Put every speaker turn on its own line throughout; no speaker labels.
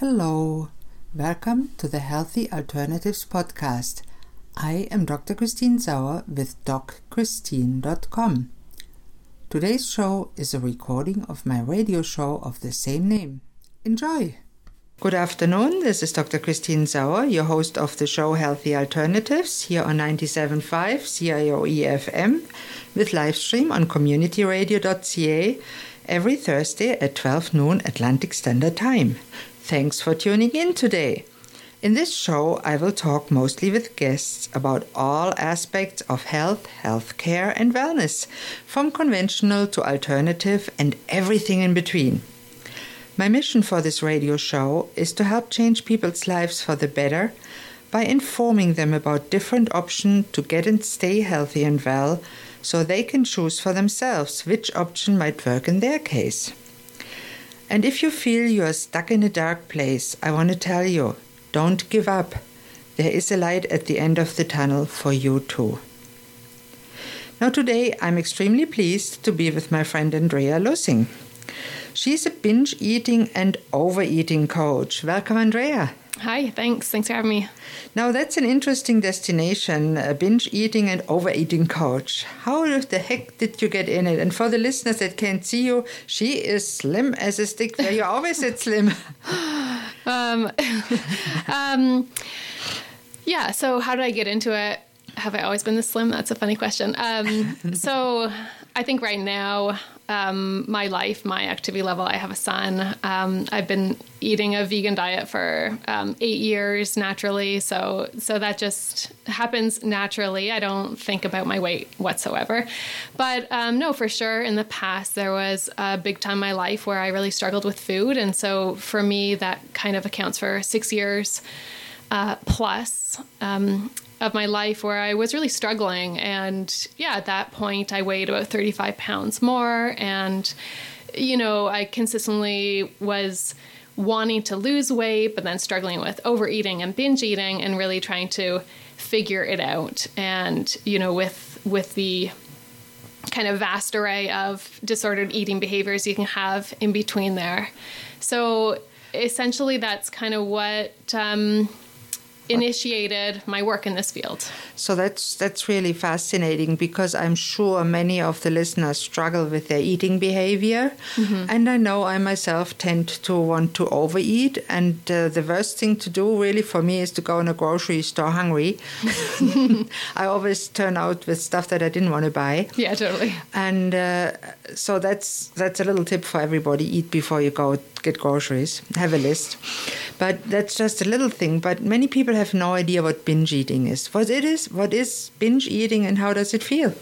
Hello, welcome to the Healthy Alternatives podcast. I am Dr. Christine Sauer with DocChristine.com. Today's show is a recording of my radio show of the same name. Enjoy! Good afternoon, this is Dr. Christine Sauer, your host of the show Healthy Alternatives here on 97.5 CIOE FM with live stream on communityradio.ca every Thursday at 12 noon Atlantic Standard Time. Thanks for tuning in today. In this show, I will talk mostly with guests about all aspects of health, healthcare, and wellness, from conventional to alternative and everything in between. My mission for this radio show is to help change people's lives for the better by informing them about different options to get and stay healthy and well so they can choose for themselves which option might work in their case. And if you feel you are stuck in a dark place, I want to tell you don't give up. There is a light at the end of the tunnel for you too. Now, today I'm extremely pleased to be with my friend Andrea Lussing. She's a binge eating and overeating coach. Welcome, Andrea.
Hi, thanks. Thanks for having me.
Now, that's an interesting destination, a binge eating and overeating coach. How the heck did you get in it? And for the listeners that can't see you, she is slim as a stick. You always said slim.
um, um, yeah, so how did I get into it? Have I always been this slim? That's a funny question. Um, so I think right now, um, my life, my activity level. I have a son. Um, I've been eating a vegan diet for um, eight years naturally, so so that just happens naturally. I don't think about my weight whatsoever. But um, no, for sure, in the past there was a big time in my life where I really struggled with food, and so for me that kind of accounts for six years uh, plus. Um, of my life where I was really struggling. And yeah, at that point, I weighed about 35 pounds more. And, you know, I consistently was wanting to lose weight, but then struggling with overeating and binge eating and really trying to figure it out. And, you know, with, with the kind of vast array of disordered eating behaviors you can have in between there. So essentially, that's kind of what. Um, initiated my work in this field.
So that's that's really fascinating because I'm sure many of the listeners struggle with their eating behavior, mm-hmm. and I know I myself tend to want to overeat. And uh, the worst thing to do, really, for me, is to go in a grocery store hungry. I always turn out with stuff that I didn't want to buy.
Yeah, totally.
And uh, so that's that's a little tip for everybody: eat before you go get groceries. Have a list. But that's just a little thing. But many people have no idea what binge eating is. What it is, what is binge eating, and how does it feel?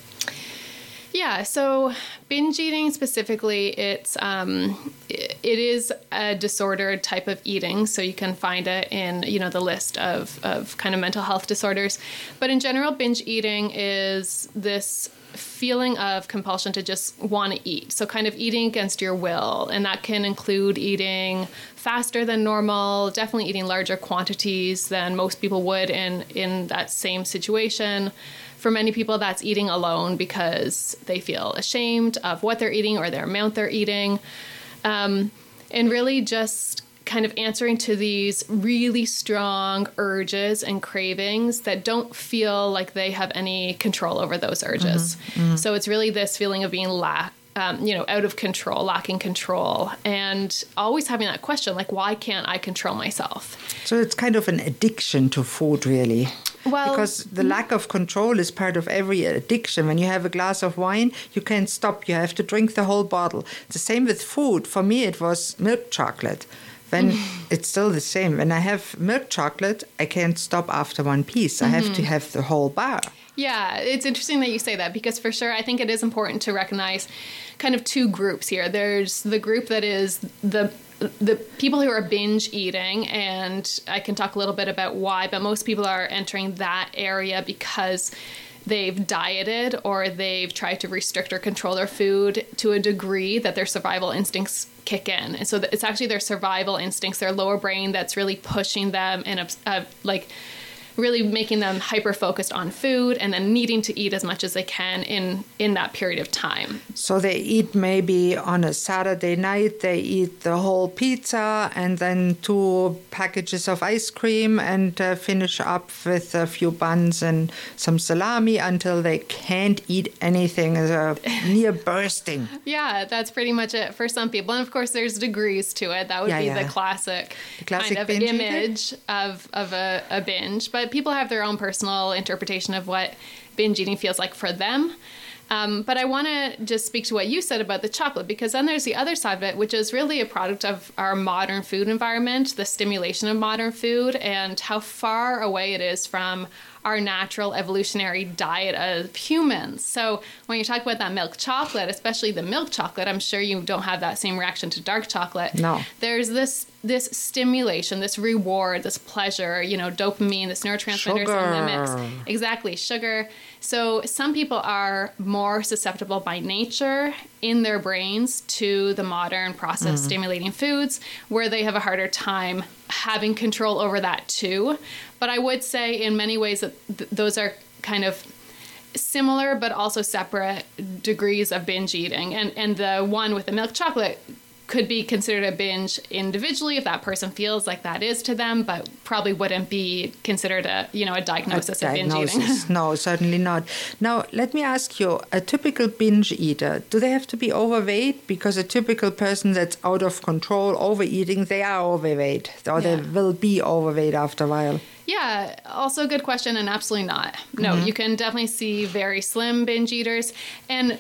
Yeah, so binge eating specifically, it's um, it is a disordered type of eating. So you can find it in you know the list of of kind of mental health disorders. But in general, binge eating is this feeling of compulsion to just want to eat. So, kind of eating against your will. And that can include eating faster than normal, definitely eating larger quantities than most people would in, in that same situation. For many people, that's eating alone because they feel ashamed of what they're eating or their amount they're eating. Um, and really just kind of answering to these really strong urges and cravings that don't feel like they have any control over those urges. Mm-hmm. Mm-hmm. So it's really this feeling of being lack. Um, you know, out of control, lacking control, and always having that question like, why can't I control myself?
So it's kind of an addiction to food, really. Well, because the lack of control is part of every addiction. When you have a glass of wine, you can't stop. You have to drink the whole bottle. The same with food. For me, it was milk chocolate then it's still the same. When I have milk chocolate, I can't stop after one piece. I have to mm-hmm. have the whole bar.
Yeah, it's interesting that you say that because for sure I think it is important to recognize kind of two groups here. There's the group that is the the people who are binge eating and I can talk a little bit about why, but most people are entering that area because they've dieted or they've tried to restrict or control their food to a degree that their survival instincts kick in. And so it's actually their survival instincts, their lower brain that's really pushing them in a, a like really making them hyper focused on food and then needing to eat as much as they can in in that period of time.
So they eat maybe on a Saturday night, they eat the whole pizza and then two packages of ice cream and uh, finish up with a few buns and some salami until they can't eat anything, uh, near bursting.
Yeah, that's pretty much it for some people. And of course, there's degrees to it. That would
Yeah,
be
yeah.
the classic,
The classic
kind of image of, of a, a binge. But people have their own personal interpretation of what binge eating feels like for them. Um, but I want to just speak to what you said about the chocolate because then there's the other side of it, which is really a product of our modern food environment, the stimulation of modern food, and how far away it is from our natural evolutionary diet of humans. So when you talk about that milk chocolate, especially the milk chocolate, I'm sure you don't have that same reaction to dark chocolate.
No.
There's this this stimulation, this reward, this pleasure, you know, dopamine, this neurotransmitters in the mix. Exactly, sugar. So some people are more susceptible by nature in their brains to the modern process mm. stimulating foods, where they have a harder time having control over that too. But I would say, in many ways, that th- those are kind of similar but also separate degrees of binge eating. And and the one with the milk chocolate could be considered a binge individually if that person feels like that is to them, but probably wouldn't be considered a you know a diagnosis of binge eating.
No, certainly not. Now, let me ask you a typical binge eater, do they have to be overweight? Because a typical person that's out of control, overeating, they are overweight, or they will be overweight after a while.
Yeah, also a good question, and absolutely not. No,
Mm-hmm.
you can definitely see very slim binge eaters, and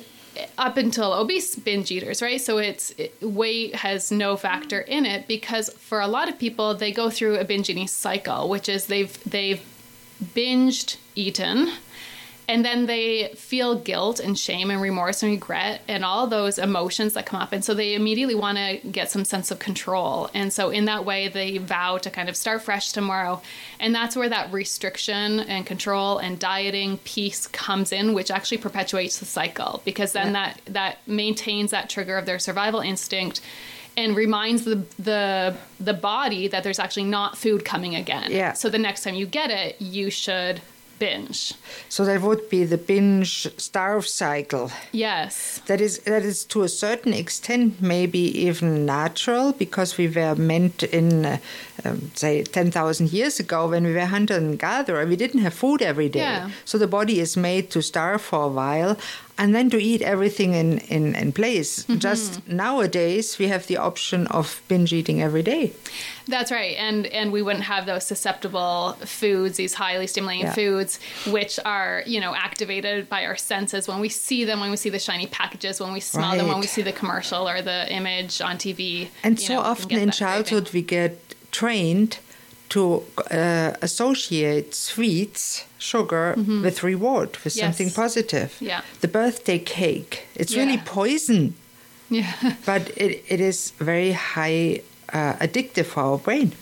up until obese binge eaters, right? So it's it, weight has no factor in it because for a lot of people, they go through a binge eating cycle, which is they've they've binged eaten. And then they feel guilt and shame and remorse and regret and all those emotions that come up. And so they immediately want to get some sense of control. And so, in that way, they vow to kind of start fresh tomorrow. And that's where that restriction and control and dieting piece comes in, which actually perpetuates the cycle because then that, that maintains that trigger of their survival instinct and reminds the, the the body that there's actually not food coming again.
Yeah.
So the next time you get it, you should binge.
So that would be the binge starve cycle.
Yes.
That is that is to a certain extent maybe even natural because we were meant in uh, um, say ten thousand years ago when we were hunter and gatherer we didn't have food every day.
Yeah.
So the body is made to starve for a while and then to eat everything in in, in place.
Mm-hmm.
Just nowadays we have the option of binge eating every day.
That's right. And and we wouldn't have those susceptible foods, these highly stimulating
Yeah.
foods, which are, you know, activated by our senses when we see them, when we see the shiny packages, when we smell them, when we see the commercial or the image on TV.
And so
know,
often in
that craving.
childhood, we get trained to uh, associate sweets, sugar, with reward, with
Mm-hmm. Yes.
something positive.
Yeah.
The birthday cake, it's really poison,
Yeah.
but it, it is very high uh, addictive for our brain.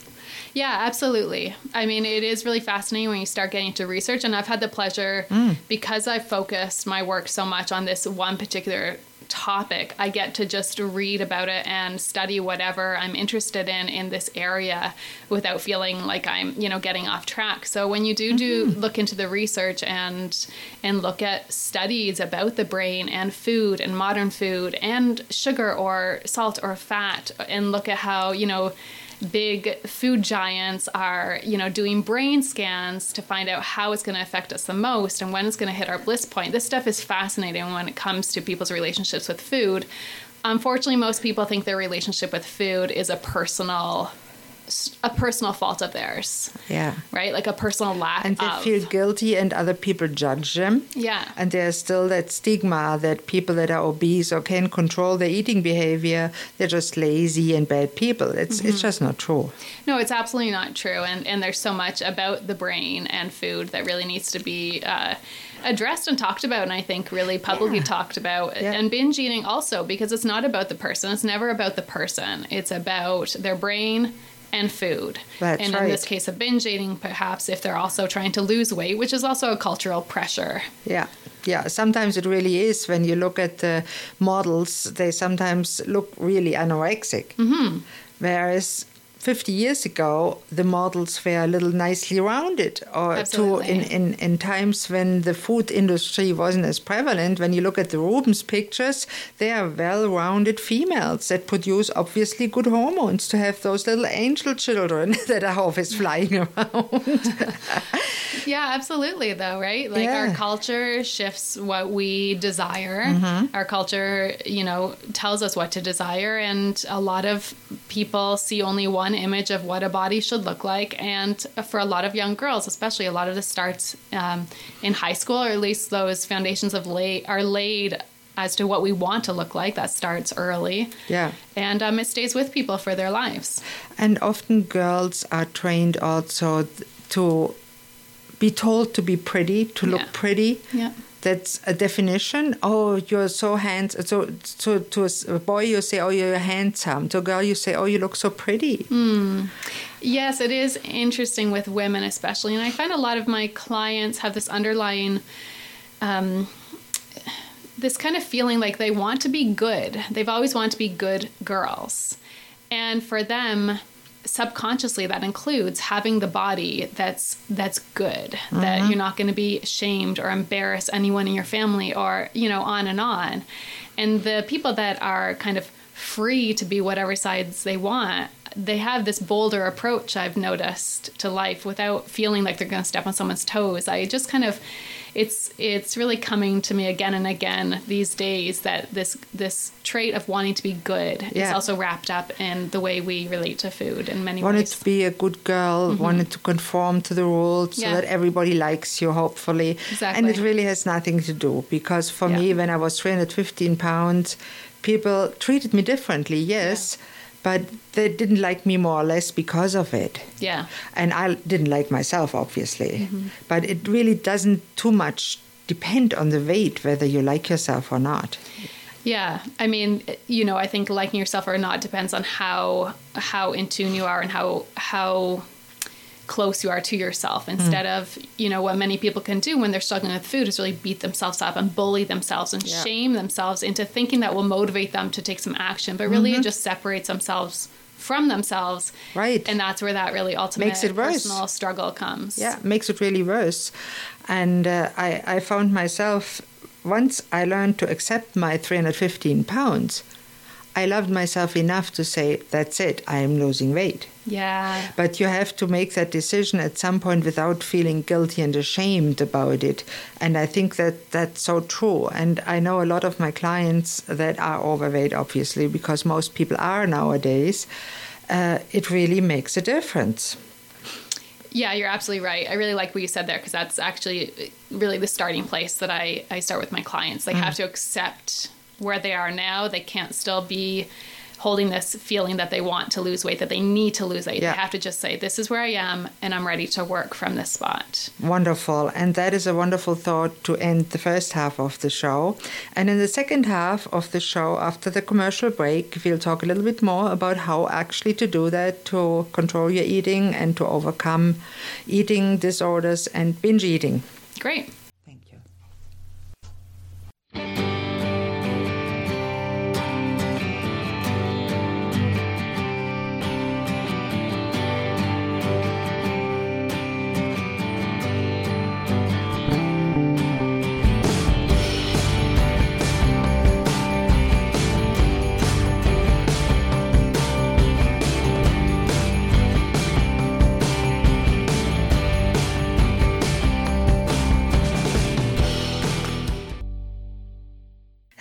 Yeah, absolutely. I mean, it is really fascinating when you start getting into research, and I've had the pleasure because I've focused my work so much on this one particular topic. I get to just read about it and study whatever I'm interested in in this area without feeling like I'm, you know, getting off track. So when you do do mm-hmm. look into the research and and look at studies about the brain and food and modern food and sugar or salt or fat and look at how, you know, big food giants are, you know, doing brain scans to find out how it's going to affect us the most and when it's going to hit our bliss point. This stuff is fascinating when it comes to people's relationships with food. Unfortunately, most people think their relationship with food is a personal a personal fault of theirs,
Yeah.
right? Like a personal lack
And they
of.
feel guilty, and other people judge them.
Yeah.
And there's still that stigma that people that are obese or can control their eating behavior, they're just lazy and bad people. It's
Mm-hmm.
it's just not true.
No, it's absolutely not true. And, and there's so much about the brain and food that really needs to be uh, addressed and talked about. And I think really publicly
Yeah.
talked about.
Yeah.
And binge eating also, because it's not about the person. It's never about the person. It's about their brain and food.
That's
and
right.
in this case of binge eating, perhaps if they're also trying to lose weight, which is also a cultural pressure.
Yeah. Yeah, sometimes it really is. When you look at the models, they sometimes look really anorexic. Mm-hmm. Whereas 50 years ago, the models were a little nicely rounded, uh, or
Absolutely.
to in, in, in times when the food industry wasn't as prevalent. When you look at the Rubens pictures, they are well rounded females that produce obviously good hormones to have those little angel children that are always flying around.
Yeah, absolutely, though, right? Like
Yeah.
our culture shifts what we desire. Mm-hmm. Our culture, you know, tells us what to desire. And a lot of people see only one image of what a body should look like. And for a lot of young girls, especially, a lot of this starts um, in high school, or at least those foundations of lay are laid as to what we want to look like. That starts early.
Yeah.
And um, it stays with people for their lives.
And often girls are trained also to be told to be pretty, to look
Yeah.
pretty.
Yeah.
That's a definition. Oh, you're so handsome. So, to a boy, you say, "Oh, you're handsome." To a girl, you say, "Oh, you look so pretty."
Yes, it is interesting with women, especially. And I find a lot of my clients have this underlying, um, this kind of feeling like they want to be good. They've always wanted to be good girls. And for them, subconsciously that includes having the body that's that's good that mm-hmm. you're not going to be shamed or embarrass anyone in your family or you know on and on. And the people that are kind of free to be whatever sides they want they have this bolder approach i've noticed to life without feeling like they're going to step on someone's toes. I just kind of it's it's really coming to me again and again these days that this this trait of wanting to be good is also wrapped up in the way we relate to food in many
Wanted
ways.
Wanted to be a good girl, wanted to conform to the rules so
Mm-hmm. Yeah.
that everybody likes you, hopefully. Exactly. And it really has nothing to do because for
Yeah.
me, when I was 315 pounds, people treated me differently, yes, but they didn't like me more or less because of it.
yeah.
And I didn't like myself, obviously.
Mm-hmm.
But it really doesn't too much depend on the weight, whether you like yourself or not.
Yeah, I mean, you know, I think liking yourself or not depends on how how in tune you are and how how close you are to yourself.
Hmm.
Instead of you know what many people can do when they're struggling with food is really beat themselves up and bully themselves and
Yeah.
shame themselves into thinking that will motivate them to take some action, but really
Mm-hmm.
it just separates themselves from themselves.
Right.
and that's where that really ultimate
Makes it worse.
personal struggle comes.
Yeah, makes it really worse. And uh, I, I found myself, once I learned to accept my 315 pounds, I loved myself enough to say, that's it, I am losing weight.
yeah,
But you have to make that decision at some point without feeling guilty and ashamed about it. And I think that that's so true. And I know a lot of my clients that are overweight, obviously, because most people are nowadays. Uh, it really makes a difference.
Yeah, you're absolutely right. I really like what you said there because that's actually really the starting place that I, I start with my clients. They have to accept where they are now. They can't still be holding this feeling that they want to lose weight, that they need to lose weight.
Yeah.
They have to just say, This is where I am, and I'm ready to work from this spot.
Wonderful. And that is a wonderful thought to end the first half of the show. And in the second half of the show, after the commercial break, we'll talk a little bit more about how actually to do that to control your eating and to overcome eating disorders and binge eating.
Great.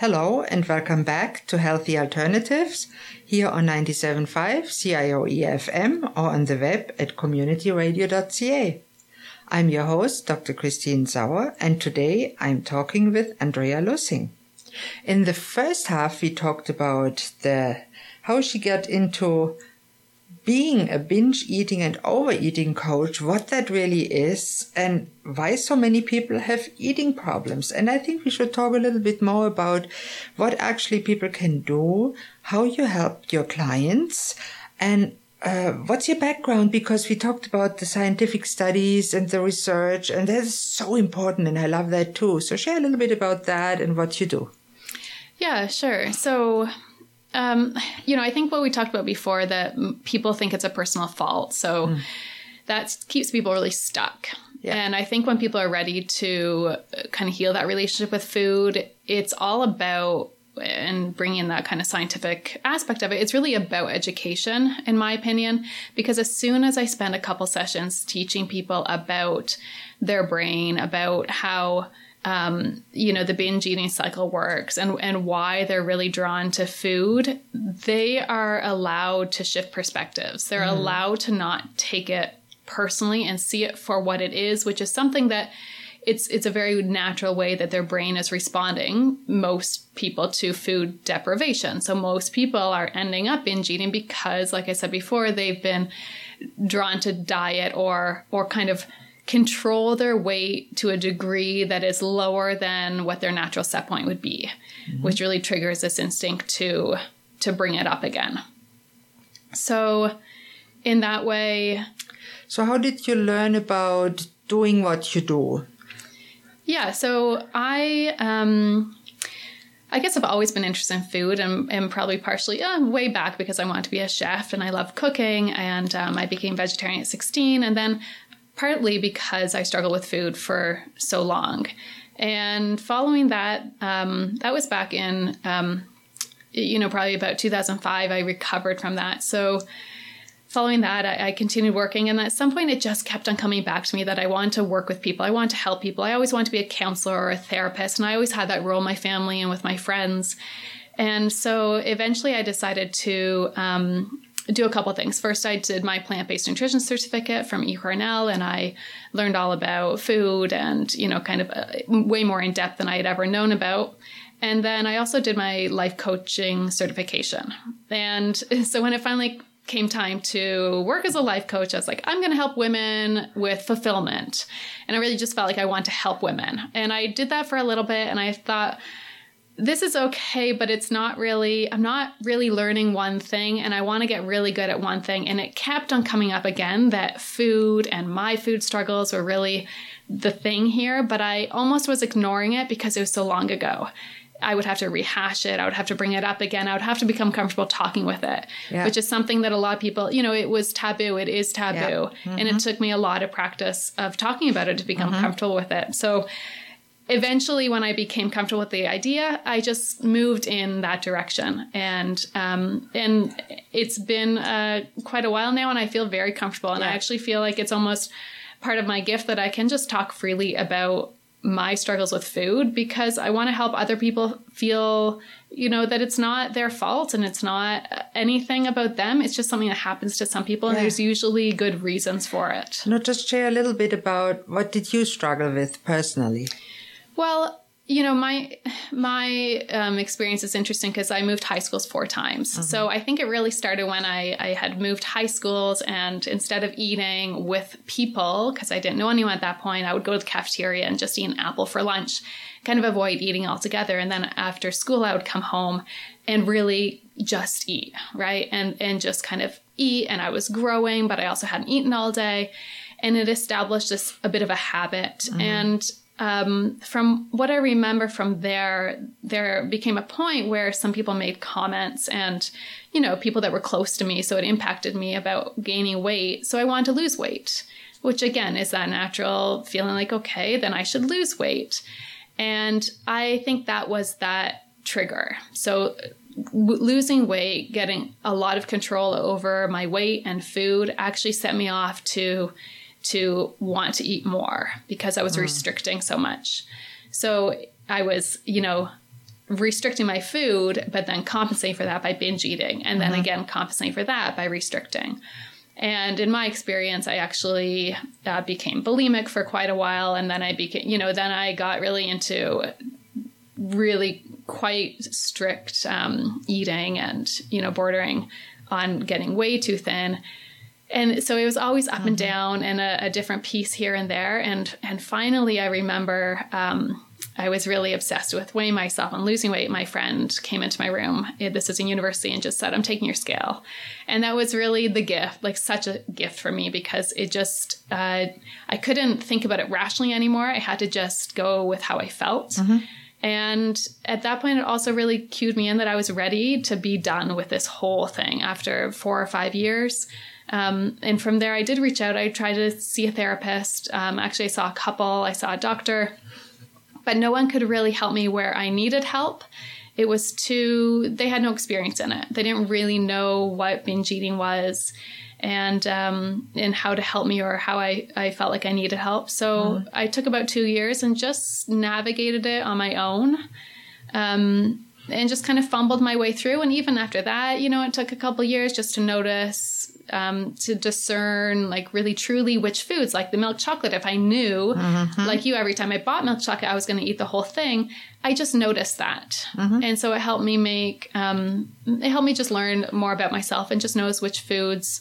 Hello and welcome back to Healthy Alternatives here on 97.5 CIOE FM or on the web at communityradio.ca. I'm your host, Dr. Christine Sauer, and today I'm talking with Andrea Lussing. In the first half, we talked about the how she got into being a binge eating and overeating coach, what that really is, and why so many people have eating problems. And I think we should talk a little bit more about what actually people can do, how you help your clients, and uh, what's your background? Because we talked about the scientific studies and the research, and that is so important, and I love that too. So share a little bit about that and what you do.
Yeah, sure. So um, you know, I think what we talked about before that people think it's a personal fault. So mm. that keeps people really stuck. Yeah. And I think when people are ready to kind of heal that relationship with food, it's all about and bringing in that kind of scientific aspect of it it's really about education in my opinion because as soon as i spend a couple sessions teaching people about their brain about how um, you know the binge eating cycle works and and why they're really drawn to food they are allowed to shift perspectives they're mm. allowed to not take it personally and see it for what it is which is something that it's it's a very natural way that their brain is responding most people to food deprivation so most people are ending up binge eating because like i said before they've been drawn to diet or or kind of control their weight to a degree that is lower than what their natural set point would be mm-hmm. which really triggers this instinct to to bring it up again so in that way
so how did you learn about doing what you do
yeah, so I um I guess I've always been interested in food and, and probably partially uh, way back because I wanted to be a chef and I love cooking and um, I became vegetarian at 16 and then partly because I struggled with food for so long. And following that, um, that was back in, um, you know, probably about 2005, I recovered from that. So following that, I, I, continued working. And at some point, it just kept on coming back to me that I wanted to work with people. I wanted to help people. I always wanted to be a counselor or a therapist. And I always had that role in my family and with my friends. And so eventually, I decided to um, do a couple things. First, I did my plant based nutrition certificate from eCornell, and I learned all about food and, you know, kind of uh, way more in depth than I had ever known about. And then I also did my life coaching certification. And so when it finally came time to work as a life coach, I was like, I'm going to help women with fulfillment. And I really just felt like I want to help women. And I did that for a little bit and I thought, this is okay, but it's not really, I'm not really learning one thing and I want to get really good at one thing. And it kept on coming up again that food and my food struggles were really the thing here, but I almost was ignoring it because it was so long ago. I would have to rehash it. I would have to bring it up again. I would have to become comfortable talking with it, yeah. which is something that a lot of people, you know, it was taboo. It is taboo. Yeah. Mm-hmm. And it mm-hmm. took me a lot of practice of talking about it to become mm-hmm. comfortable with it. So eventually, when I became comfortable with the idea, I just moved in that direction. And, um, and it's been uh, quite a while now, and I feel very comfortable. And yeah. I actually feel like it's almost part of my gift that I can just talk freely about my struggles with food because I want to help other people feel, you know, that it's not their fault and it's not anything about them. It's just something that happens to some people, and there's usually good reasons for it.
Now, just share a little bit about what did you struggle with personally?
Well, you know my my um, experience is interesting because i moved high schools four times. Mm-hmm. so i think it really started when I, I had moved high schools and instead of eating with people because i didn't know anyone at that point i would go to the cafeteria and just eat an apple for lunch kind of avoid eating altogether. And then after school i would come home and really just eat right? And and just kind of eat. And i was growing but i also hadn't eaten all day. And it established this a bit of a habit. Mm-hmm. and um, from what I remember from there, there became a point where some people made comments and, you know, people that were close to me. So it impacted me about gaining weight. So I wanted to lose weight, which again is that natural feeling like, okay, then I should lose weight. And I think that was that trigger. So w- losing weight, getting a lot of control over my weight and food actually set me off to to want to eat more because I was mm. restricting so much. So I was, you know, restricting my food, but then compensating for that by binge eating. And then mm-hmm. again, compensating for that by restricting. And in my experience, I actually uh, became bulimic for quite a while. And then I became, you know, then I got really into really quite strict um, eating and, you know, bordering on getting way too thin and so it was always up mm-hmm. and down and a, a, different piece here and there and and finally i remember um, i was really obsessed with weighing myself and losing weight my friend came into my room this is in university and just said i'm taking your scale and that was really the gift like such a gift for me because it just uh, i couldn't think about it rationally anymore i had to just go with how i felt mm-hmm. And at that point, it also really cued me in that I was ready to be done with this whole thing after four or five years. Um, and from there, I did reach out. I tried to see a therapist. Um, actually, I saw a couple, I saw a doctor, but no one could really help me where I needed help. It was too, they had no experience in it. They didn't really know what binge eating was and um, and how to help me or how I, I felt like I needed help. So mm. I took about two years and just navigated it on my own. Um, and just kind of fumbled my way through. And even after that, you know, it took a couple years just to notice, um, to discern, like really truly which foods, like the milk chocolate. If I knew, mm-hmm. like you, every time I bought milk chocolate, I was going to eat the whole thing. I just noticed that, mm-hmm. and so it helped me make, um, it helped me just learn more about myself and just notice which foods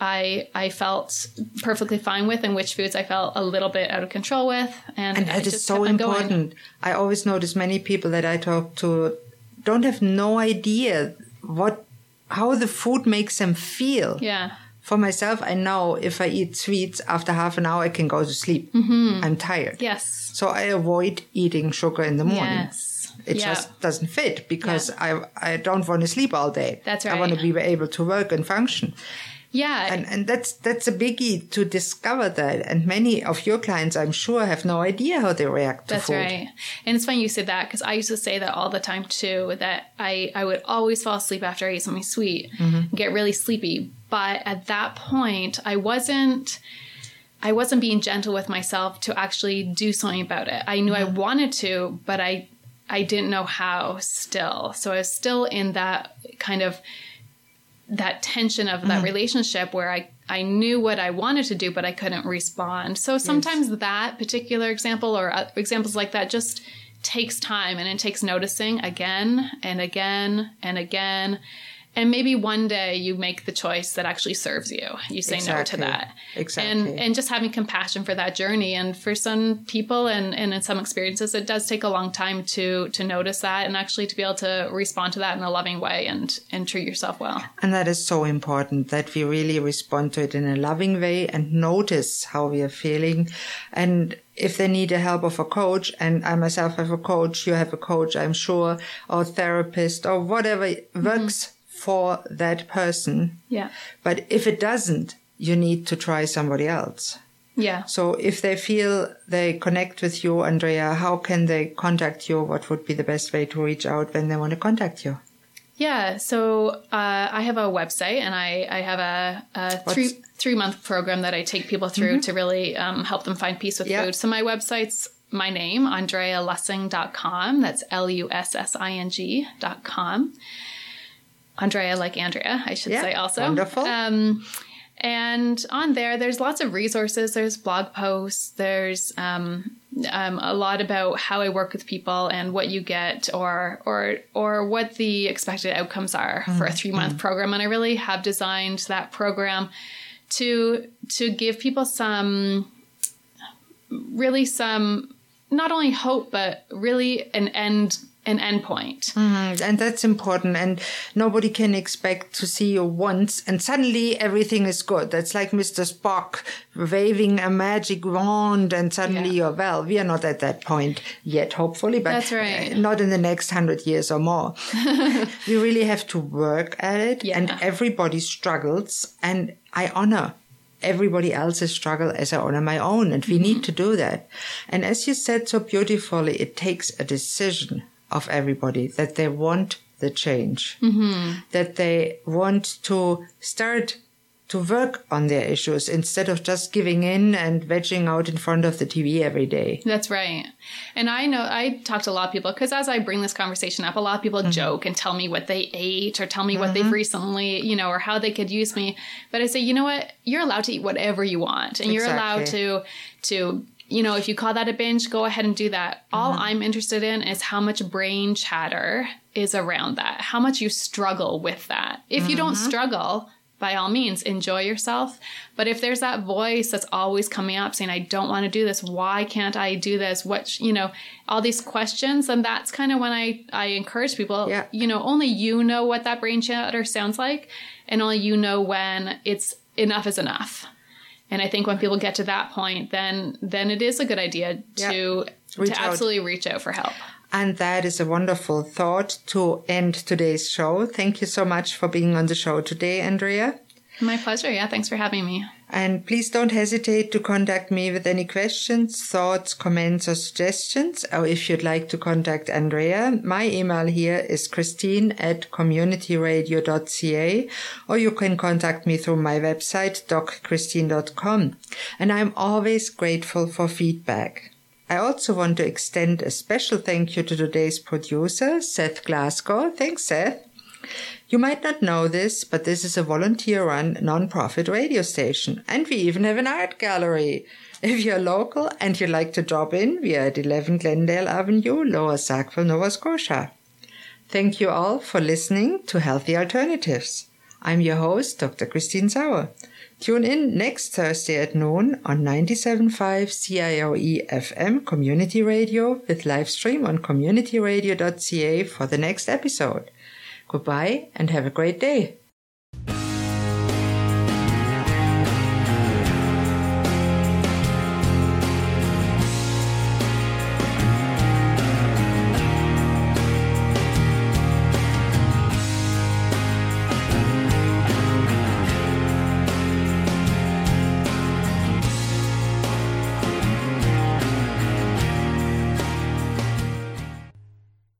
I I felt perfectly fine with, and which foods I felt a little bit out of control with, and,
and that is so important. Going. I always notice many people that I talk to don't have no idea what how the food makes them feel.
Yeah.
For myself, I know if I eat sweets after half an hour, I can go to sleep. Mm-hmm. I'm tired.
Yes.
So I avoid eating sugar in the morning.
Yes.
It yeah. just doesn't fit because yeah. I I don't want to sleep all day.
That's right.
I want to be able to work and function.
Yeah.
And, and that's, that's a biggie to discover that. And many of your clients, I'm sure, have no idea how they react to
that's
food.
That's right. And it's funny you said that because I used to say that all the time too, that I, I would always fall asleep after I ate something sweet, mm-hmm. get really sleepy. But at that point, I wasn't, I wasn't being gentle with myself to actually do something about it. I knew mm-hmm. I wanted to, but I, I didn't know how still. So I was still in that kind of, that tension of that mm. relationship where I I knew what I wanted to do, but I couldn't respond. So sometimes yes. that particular example or examples like that just takes time and it takes noticing again and again and again and maybe one day you make the choice that actually serves you. You say exactly. no to that.
Exactly.
and and just having compassion for that journey. And for some people and and in some experiences it does take a long time to to notice that and actually to be able to respond to that in a loving way and and treat yourself well.
And that is so important that we really respond to it in a loving way and notice how we are feeling. And if they need the help of a coach, and I myself have a coach, you have a coach, I'm sure, or therapist, or whatever works mm-hmm for that person.
Yeah.
But if it doesn't, you need to try somebody else.
Yeah.
So if they feel they connect with you, Andrea, how can they contact you? What would be the best way to reach out when they want to contact you?
Yeah, so uh, I have a website and I, I have a, a three three month program that I take people through mm-hmm. to really um, help them find peace with yep. food. So my website's my name, AndreaLussing.com. That's L U S S I N G.com. Andrea like Andrea, I should
yeah,
say also.
Wonderful.
Um, and on there, there's lots of resources. There's blog posts. There's um, um, a lot about how I work with people and what you get, or or or what the expected outcomes are mm-hmm. for a three month mm-hmm. program. And I really have designed that program to to give people some really some not only hope but really an end an endpoint.
Mm-hmm. And that's important. And nobody can expect to see you once and suddenly everything is good. That's like Mr. Spock waving a magic wand and suddenly yeah. you're well. We are not at that point yet, hopefully, but
that's right.
not in the next hundred years or more. we really have to work at it yeah. and everybody struggles and I honor everybody else's struggle as I honor my own. And we mm-hmm. need to do that. And as you said so beautifully, it takes a decision of everybody that they want the change, mm-hmm. that they want to start to work on their issues instead of just giving in and vegging out in front of the TV every day.
That's right. And I know I talk to a lot of people because as I bring this conversation up, a lot of people mm-hmm. joke and tell me what they ate or tell me mm-hmm. what they've recently, you know, or how they could use me. But I say, you know what? You're allowed to eat whatever you want and exactly. you're allowed to to you know, if you call that a binge, go ahead and do that. All mm-hmm. I'm interested in is how much brain chatter is around that, how much you struggle with that. If mm-hmm. you don't mm-hmm. struggle, by all means, enjoy yourself. But if there's that voice that's always coming up saying, I don't want to do this, why can't I do this? What, you know, all these questions, and that's kind of when I, I encourage people,
yeah.
you know, only you know what that brain chatter sounds like, and only you know when it's enough is enough. And I think when people get to that point, then then it is a good idea to to absolutely reach out for help.
And that is a wonderful thought to end today's show. Thank you so much for being on the show today, Andrea.
My pleasure. Yeah, thanks for having me.
And please don't hesitate to contact me with any questions, thoughts, comments, or suggestions. Or if you'd like to contact Andrea, my email here is christine at communityradio.ca, or you can contact me through my website, docchristine.com. And I'm always grateful for feedback. I also want to extend a special thank you to today's producer, Seth Glasgow. Thanks, Seth. You might not know this, but this is a volunteer run non-profit radio station, and we even have an art gallery. If you're local and you'd like to drop in, we are at 11 Glendale Avenue, Lower Sackville, Nova Scotia. Thank you all for listening to Healthy Alternatives. I'm your host, Dr. Christine Sauer. Tune in next Thursday at noon on 97.5 CIOE FM Community Radio with live stream on communityradio.ca for the next episode. Goodbye and have a great day.